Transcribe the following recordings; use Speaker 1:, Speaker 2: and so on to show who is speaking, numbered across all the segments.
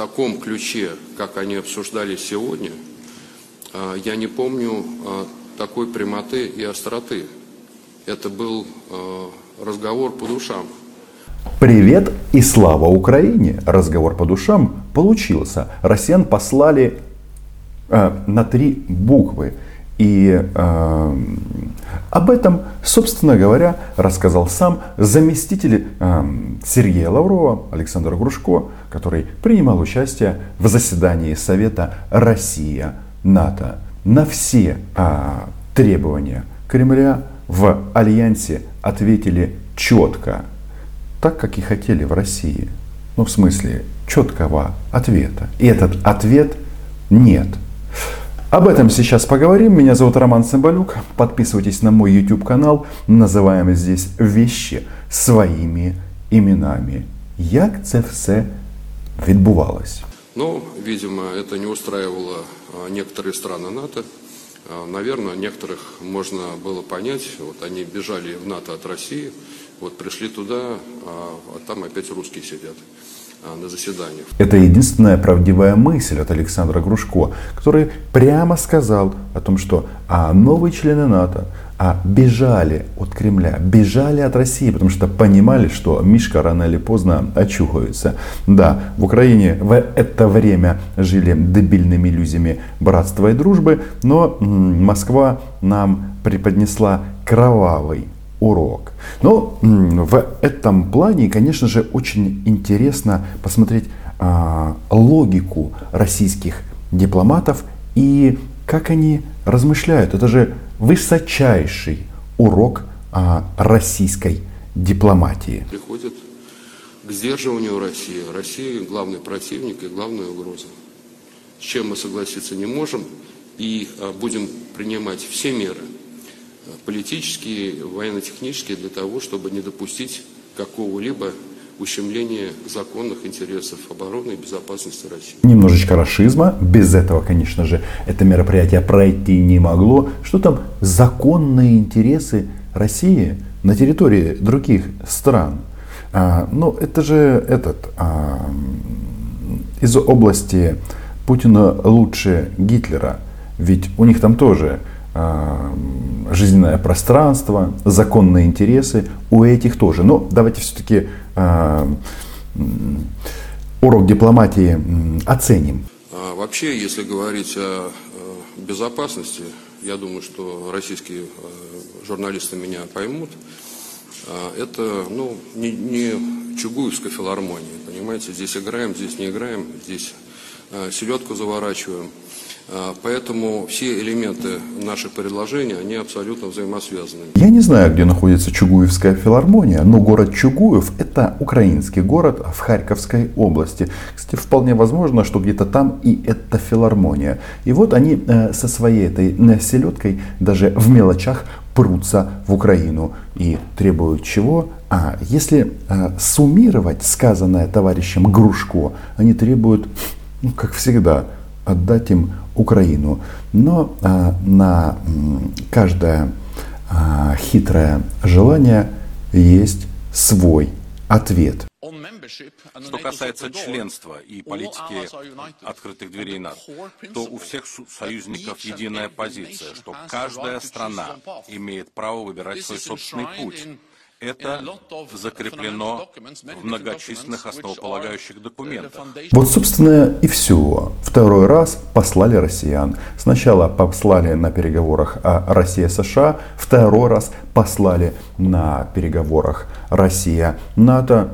Speaker 1: таком ключе, как они обсуждались сегодня, а, я не помню а, такой прямоты и остроты. Это был а, разговор по душам.
Speaker 2: Привет и слава Украине! Разговор по душам получился. Россиян послали э, на три буквы. И э, об этом, собственно говоря, рассказал сам заместитель э, Сергея Лаврова, Александр Грушко, который принимал участие в заседании Совета Россия-НАТО. На все э, требования Кремля в Альянсе ответили четко, так как и хотели в России. Ну, в смысле, четкого ответа. И этот ответ нет. Об этом сейчас поговорим. Меня зовут Роман Цымбалюк. Подписывайтесь на мой YouTube канал. Называем здесь вещи своими именами. Як це все відбувалось?
Speaker 1: Но, видимо, это не устраивало а, некоторые страны НАТО. А, Наверное, некоторых можно было понять. Вот они бежали в НАТО от России, вот пришли туда, а а там опять русские сидят на заседаниях.
Speaker 2: Это единственная правдивая мысль от Александра Грушко, который прямо сказал о том, что а, новые члены НАТО а, бежали от Кремля, бежали от России, потому что понимали, что Мишка рано или поздно очухаются. Да, в Украине в это время жили дебильными иллюзиями братства и дружбы, но Москва нам преподнесла кровавый урок. Но в этом плане, конечно же, очень интересно посмотреть а, логику российских дипломатов и как они размышляют. Это же высочайший урок а, российской дипломатии.
Speaker 1: Приходит к сдерживанию России. Россия главный противник и главная угроза. С чем мы согласиться не можем и а, будем принимать все меры политические, военно-технические для того, чтобы не допустить какого-либо ущемления законных интересов обороны и безопасности России.
Speaker 2: Немножечко расизма. Без этого, конечно же, это мероприятие пройти не могло. Что там законные интересы России на территории других стран? А, ну, это же этот а, из области Путина лучше Гитлера. Ведь у них там тоже жизненное пространство, законные интересы у этих тоже. Но давайте все-таки а, урок дипломатии оценим.
Speaker 1: А Вообще, если говорить о э, безопасности, я думаю, что российские э, журналисты меня поймут. А, Это ну, не, не Чугуевская филармония, понимаете, здесь играем, здесь не играем, здесь э, селедку заворачиваем. А, Поэтому все элементы наших предложений, они абсолютно взаимосвязаны.
Speaker 2: Я не знаю, где находится Чугуевская филармония, но город Чугуев – это украинский город в Харьковской области. Кстати, вполне возможно, что где-то там и эта филармония. И вот они э, со своей этой э, селедкой даже в мелочах прутся в Украину и требуют чего? А если э, суммировать сказанное товарищем Грушко, они требуют, ну, как всегда, отдать им Украину. Но а, на м, каждое а, хитрое желание есть свой ответ.
Speaker 3: Что касается членства и политики открытых дверей НАТО, то у всех союзников единая позиция, что каждая страна имеет право выбирать свой собственный путь. Это закреплено в многочисленных основополагающих документах.
Speaker 2: Вот, собственно, и все. Второй раз послали россиян. Сначала послали на переговорах а, Россия-США, второй раз послали на переговорах Россия-НАТО,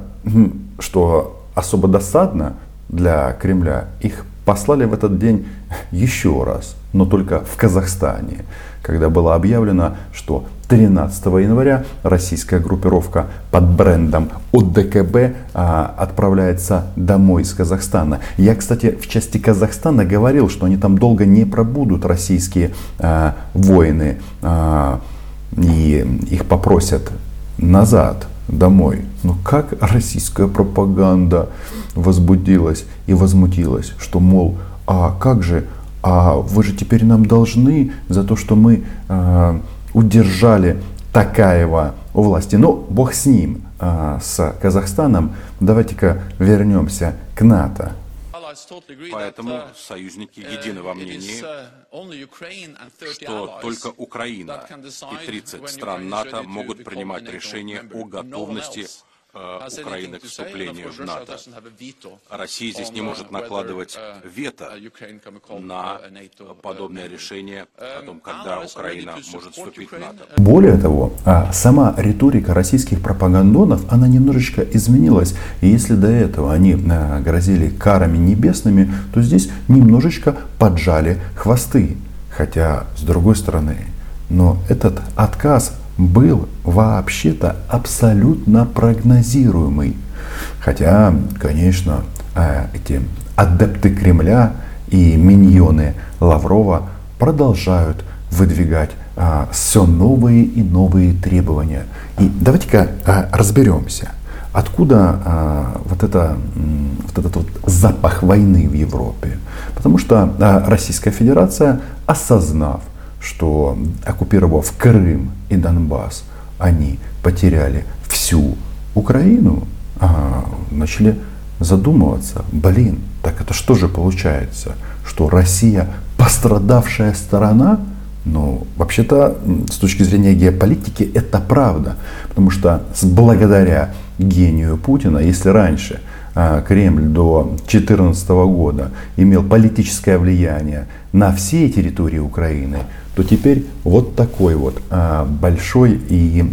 Speaker 2: что особо досадно для Кремля. Их послали в этот день еще раз, но только в Казахстане, когда было объявлено, что 13 января российская группировка под брендом ОДКБ а, отправляется домой из Казахстана. Я, кстати, в части Казахстана говорил, что они там долго не пробудут, российские а, воины, а, и их попросят назад, домой. Но как российская пропаганда возбудилась и возмутилась, что, мол, а как же, а вы же теперь нам должны за то, что мы э, удержали Такаева у власти. Но бог с ним, э, с Казахстаном. Давайте-ка вернемся к НАТО.
Speaker 3: Поэтому союзники едины во мнении, что только Украина и 30 стран НАТО могут принимать решение о готовности Украины к вступлению в НАТО. Россия здесь не может накладывать вето на подобное решение о том, когда Украина может вступить в НАТО.
Speaker 2: Более того, а, сама риторика российских пропагандонов, она немножечко изменилась. И если до этого они а, грозили карами небесными, то здесь немножечко поджали хвосты. Хотя, с другой стороны, но этот отказ был вообще-то абсолютно прогнозируемый. Хотя, конечно, э, эти адепты Кремля и миньоны Лаврова продолжают выдвигать а, все новые и новые требования. И давайте-ка а, разберемся, откуда вот, это, вот этот вот запах войны в Европе. Потому что Российская Федерация, осознав, что оккупировав Крым и Донбасс, они потеряли всю Украину, а, начали задумываться, блин, так это что же получается, что Россия пострадавшая сторона? Ну, вообще-то, с точки зрения геополитики, это правда. Потому что благодаря гению Путина, если раньше а, Кремль до 2014 года имел политическое влияние на все территории Украины, то теперь вот такой вот а, большой и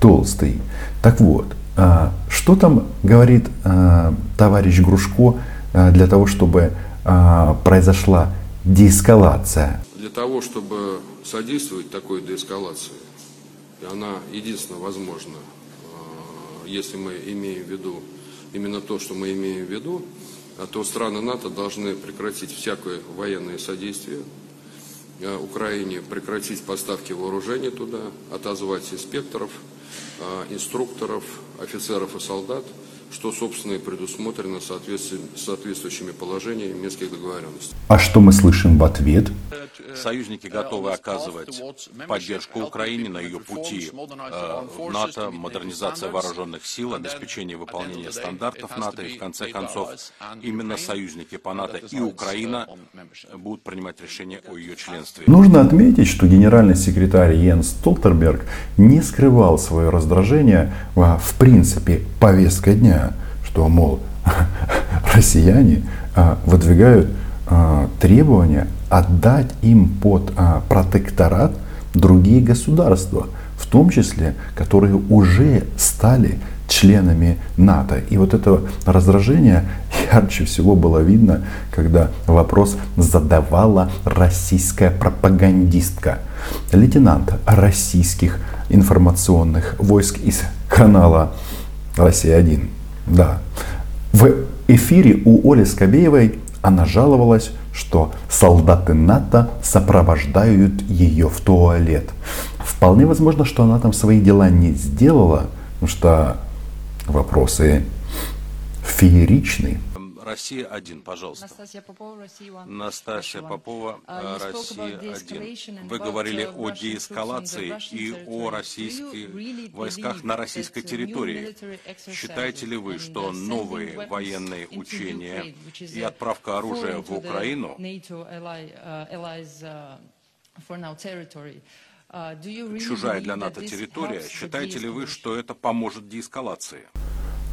Speaker 2: толстый. Так вот, а, что там говорит а, товарищ Грушко а, для того, чтобы а, произошла деэскалация?
Speaker 1: Для того, чтобы содействовать такой деэскалации, и она единственно возможна, а, если мы имеем в виду именно то, что мы имеем в виду, а то страны НАТО должны прекратить всякое военное содействие Украине прекратить поставки вооружений туда, отозвать инспекторов, э, инструкторов, офицеров и солдат, что, собственно, и предусмотрено соответствующими положениями Минских договоренностей.
Speaker 2: А что мы слышим в ответ?
Speaker 3: Союзники готовы оказывать поддержку Украине на ее пути э, в НАТО, модернизация вооруженных сил, обеспечение выполнения стандартов НАТО и, в конце концов, именно союзники по НАТО и Украина будут принимать решение о ее членстве.
Speaker 2: Нужно отметить, что генеральный секретарь Йенс Столтерберг не скрывал свое раздражение в принципе повесткой дня, что, мол, россияне а, выдвигают а, требования отдать им под а, протекторат другие государства, в том числе, которые уже стали членами НАТО. И вот это раздражение ярче всего было видно, когда вопрос задавала российская пропагандистка, лейтенант российских информационных войск из канала «Россия-1». Да. В эфире у Оли Скобеевой она жаловалась, что солдаты НАТО сопровождают ее в туалет. Вполне возможно, что она там свои дела не сделала, потому что вопросы фееричны.
Speaker 3: Россия один, пожалуйста. Настасья Попова, Россия 1. Настасья Попова, uh, Россия один. Вы говорили о деэскалации и о российских войсках на российской территории. Считаете ли вы, что новые военные учения и отправка оружия в Украину чужая для НАТО территория, считаете ли вы, что это поможет деэскалации?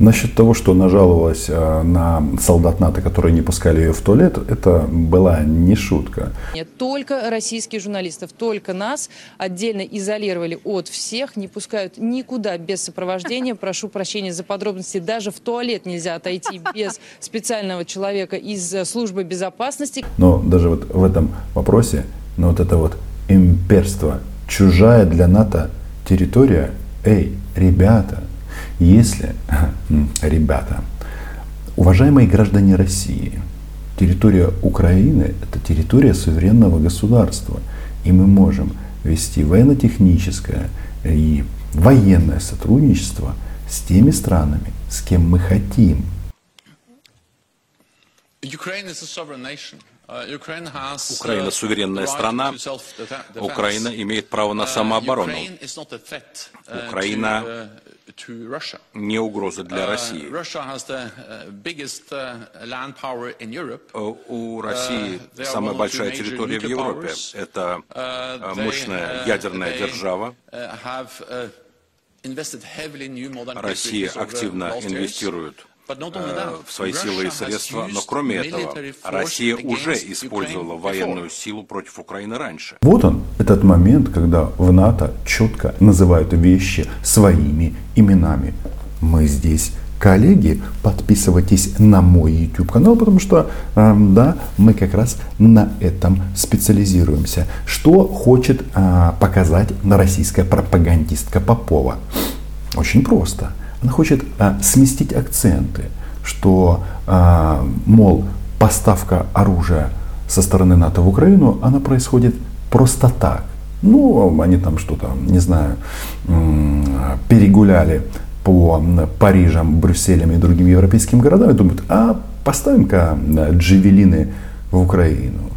Speaker 2: Насчет того, что она жаловалась э, на солдат НАТО, которые не пускали ее в туалет, это была не шутка.
Speaker 4: Только российских журналистов, только нас отдельно изолировали от всех, не пускают никуда без сопровождения. Прошу прощения за подробности. Даже в туалет нельзя отойти без специального человека из э, службы безопасности.
Speaker 2: Но даже вот в этом вопросе, ну вот это вот имперство, чужая для НАТО территория, эй, ребята, если, ребята, уважаемые граждане России, территория Украины – это территория суверенного государства, и мы можем вести военно-техническое и военное сотрудничество с теми странами, с кем мы хотим.
Speaker 3: Украина суверенная страна. Украина имеет право на самооборону. Украина не угроза для России. У России самая большая территория в Европе. Это мощная ядерная держава. Россия активно инвестирует в свои силы и средства, но кроме этого, Россия уже использовала военную силу против Украины раньше.
Speaker 2: Вот он, этот момент, когда в НАТО четко называют вещи своими именами. Мы здесь коллеги, подписывайтесь на мой YouTube канал, потому что, э, да, мы как раз на этом специализируемся. Что хочет э, показать российская пропагандистка Попова? Очень просто – она хочет а, сместить акценты, что, а, мол, поставка оружия со стороны НАТО в Украину, она происходит просто так. Ну, они там что-то, не знаю, перегуляли по Парижам, Брюсселям и другим европейским городам и думают, а поставим-ка джевелины в Украину.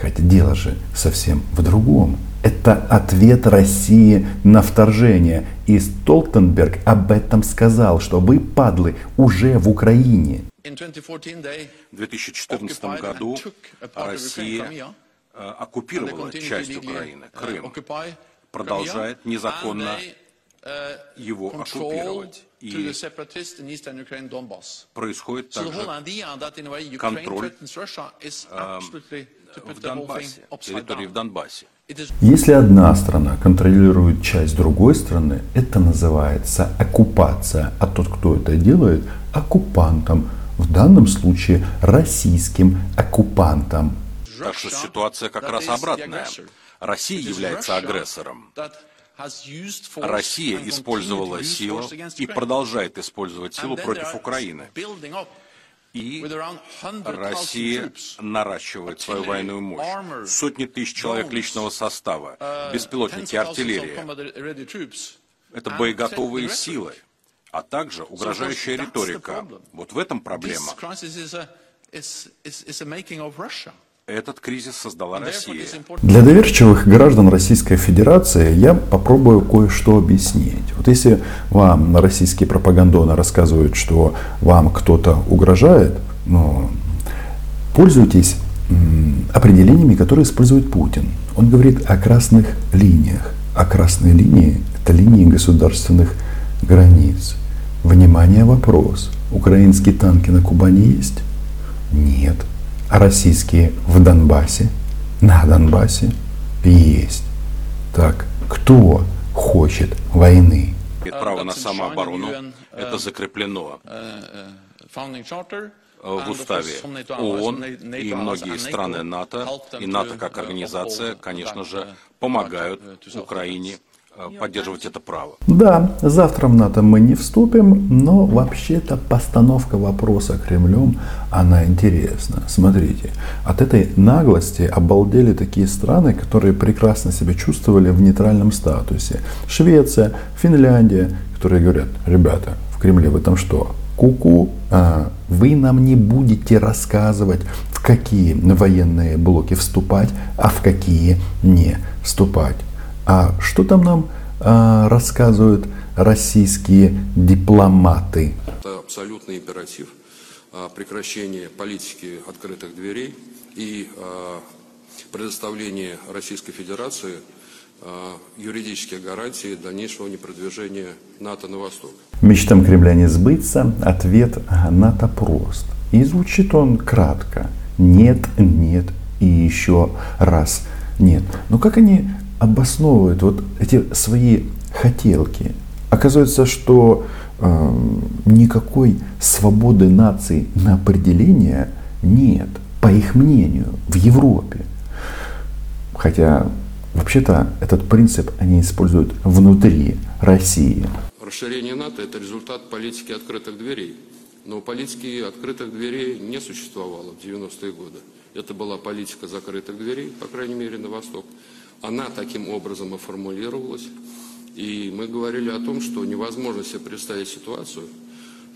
Speaker 2: Хотя дело же совсем в другом. Это ответ России на вторжение. И Столтенберг об этом сказал, что вы, падлы, уже в Украине.
Speaker 3: В 2014 году Россия э, оккупировала часть Украины, Крым, продолжает незаконно э, его оккупировать. И происходит также контроль э, в Донбассе, территории в Донбассе.
Speaker 2: Если одна страна контролирует часть другой страны, это называется оккупация. А тот, кто это делает, оккупантом. В данном случае российским оккупантом.
Speaker 3: Так что ситуация как раз обратная. Россия является агрессором. Россия использовала силу и продолжает использовать силу против Украины. И Россия наращивает свою военную мощь. Сотни тысяч человек личного состава, uh, беспилотники, артиллерия. Это боеготовые силы, а также угрожающая риторика. Вот в этом проблема. Этот кризис создала Россия.
Speaker 2: Для доверчивых граждан Российской Федерации я попробую кое-что объяснить. Вот если вам российские пропагандоны рассказывают, что вам кто-то угрожает, ну, пользуйтесь определениями, которые использует Путин. Он говорит о красных линиях. А красные линии – это линии государственных границ. Внимание, вопрос. Украинские танки на Кубани есть? Нет российские в Донбассе, на Донбассе есть. Так, кто хочет войны?
Speaker 3: Право на самооборону – это закреплено в уставе ООН и многие страны НАТО, и НАТО как организация, конечно же, помогают Украине Э, поддерживать это право.
Speaker 2: Да, завтра в НАТО мы не вступим, но вообще-то постановка вопроса Кремлем, она интересна. Смотрите, от этой наглости обалдели такие страны, которые прекрасно себя чувствовали в нейтральном статусе. Швеция, Финляндия, которые говорят, ребята, в Кремле вы там что, куку, -ку, а, вы нам не будете рассказывать, в какие военные блоки вступать, а в какие не вступать. А что там нам а, рассказывают российские дипломаты?
Speaker 1: Это абсолютный императив а, прекращение политики открытых дверей и а, предоставление Российской Федерации а, юридических гарантий дальнейшего непродвижения НАТО на восток.
Speaker 2: Мечтам Кремля не сбыться, ответ НАТО прост. И звучит он кратко. Нет, нет и еще раз нет. Но как они обосновывают вот эти свои хотелки. Оказывается, что э, никакой свободы наций на определение нет, по их мнению, в Европе. Хотя вообще-то этот принцип они используют внутри России.
Speaker 1: Расширение НАТО – это результат политики открытых дверей. Но политики открытых дверей не существовало в 90-е годы. Это была политика закрытых дверей, по крайней мере, на восток она таким образом оформулировалась. И мы говорили о том, что невозможно себе представить ситуацию,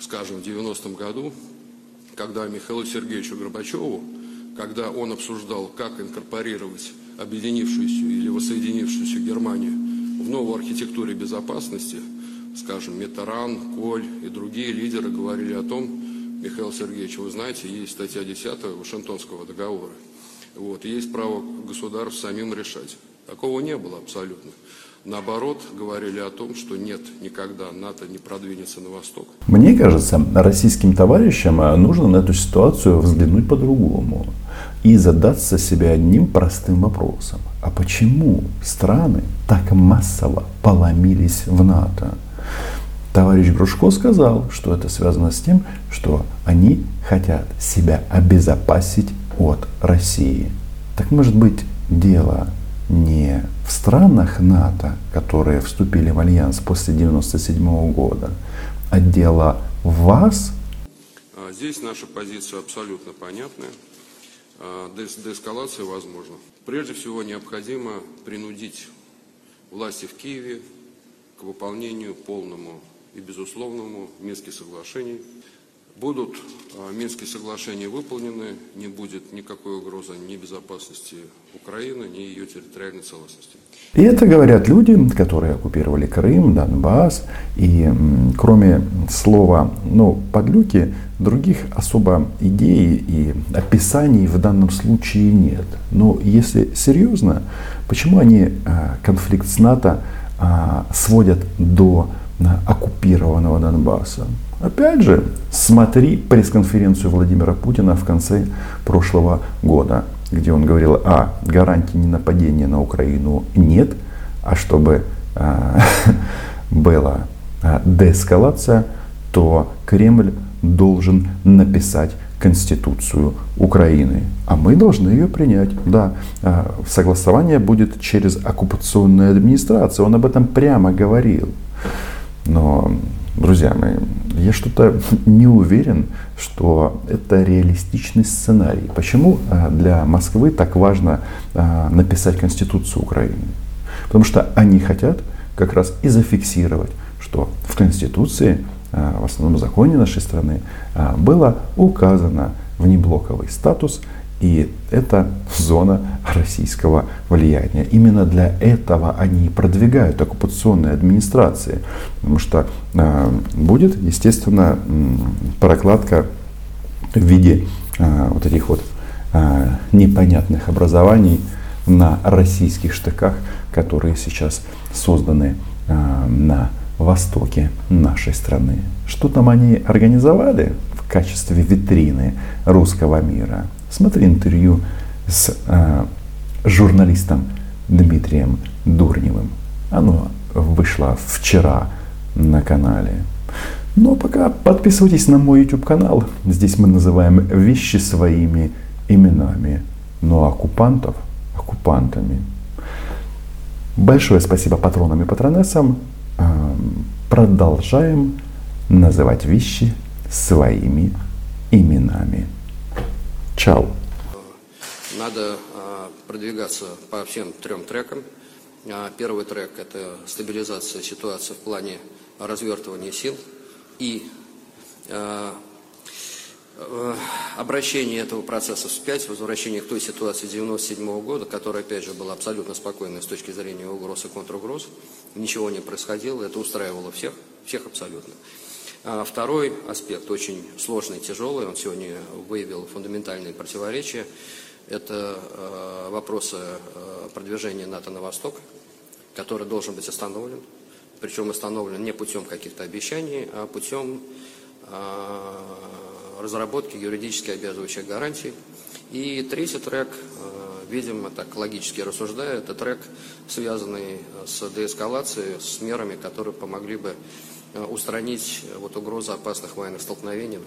Speaker 1: скажем, в 90-м году, когда Михаилу Сергеевичу Горбачеву, когда он обсуждал, как инкорпорировать объединившуюся или воссоединившуюся Германию в новую архитектуре безопасности, скажем, Метаран, Коль и другие лидеры говорили о том, Михаил Сергеевич, вы знаете, есть статья 10 Вашингтонского договора. Вот, и есть право государств самим решать. Такого не было абсолютно. Наоборот, говорили о том, что нет, никогда НАТО не продвинется на восток.
Speaker 2: Мне кажется, российским товарищам э, нужно на эту ситуацию взглянуть по-другому и задаться себе одним простым вопросом. А почему страны так массово поломились в НАТО? Товарищ Грушко сказал, что это связано с тем, что они хотят себя обезопасить от России. Так может быть дело не в странах НАТО, которые вступили в альянс после 1997 года, а дело в вас?
Speaker 1: А здесь наша позиция абсолютно понятная. А, деэскалация возможна. Прежде всего необходимо принудить власти в Киеве к выполнению полному и безусловному Минских соглашений Будут а, Минские соглашения выполнены, не будет никакой угрозы ни безопасности Украины, ни ее территориальной целостности.
Speaker 2: И это говорят люди, которые оккупировали Крым, Донбасс. И кроме слова ну, подлюки, других особо идей и описаний в данном случае нет. Но если серьезно, почему они а, конфликт с НАТО а, сводят до оккупированного Донбасса? Опять же, смотри пресс-конференцию Владимира Путина в конце прошлого года, где он говорил, а, гарантий ненападения на Украину нет, а чтобы а, была а, деэскалация, то Кремль должен написать Конституцию Украины. А мы должны ее принять. Да, а, согласование будет через оккупационную администрацию. Он об этом прямо говорил. Но Друзья мои, я что-то не уверен, что это реалистичный сценарий. Почему а, для Москвы так важно а, написать Конституцию Украины? Потому что они хотят как раз и зафиксировать, что в Конституции, а, в основном законе нашей страны, было указано внеблоковый статус – и это зона российского влияния. Именно для этого они продвигают оккупационные администрации. Потому что э, будет, естественно, прокладка в виде э, вот этих вот э, непонятных образований на российских штыках, которые сейчас созданы э, на востоке нашей страны. Что там они организовали в качестве витрины русского мира? Смотри интервью с э, журналистом Дмитрием Дурневым. Оно вышло вчера на канале. Но пока подписывайтесь на мой YouTube канал. Здесь мы называем вещи своими именами. Но оккупантов оккупантами. Большое спасибо патронам и патронессам. Эм, продолжаем называть вещи своими именами. Чао.
Speaker 1: Надо а, продвигаться по всем трем трекам. А, первый трек – это стабилизация ситуации в плане развертывания сил и а, обращение этого процесса вспять, возвращение к той ситуации 1997 года, которая, опять же, была абсолютно спокойной с точки зрения угроз и контругроз. Ничего не происходило, это устраивало всех, всех абсолютно. А второй аспект, очень сложный, тяжелый, он сегодня выявил фундаментальные противоречия. Это э, вопросы э, продвижения НАТО на восток, который должен быть остановлен. Причем остановлен не путем каких-то обещаний, а путем э, разработки юридически обязывающих гарантий. И третий трек, видимо, так логически рассуждая, это трек, связанный с деэскалацией, с мерами, которые помогли бы Э, устранить э, вот угрозу опасных военных столкновений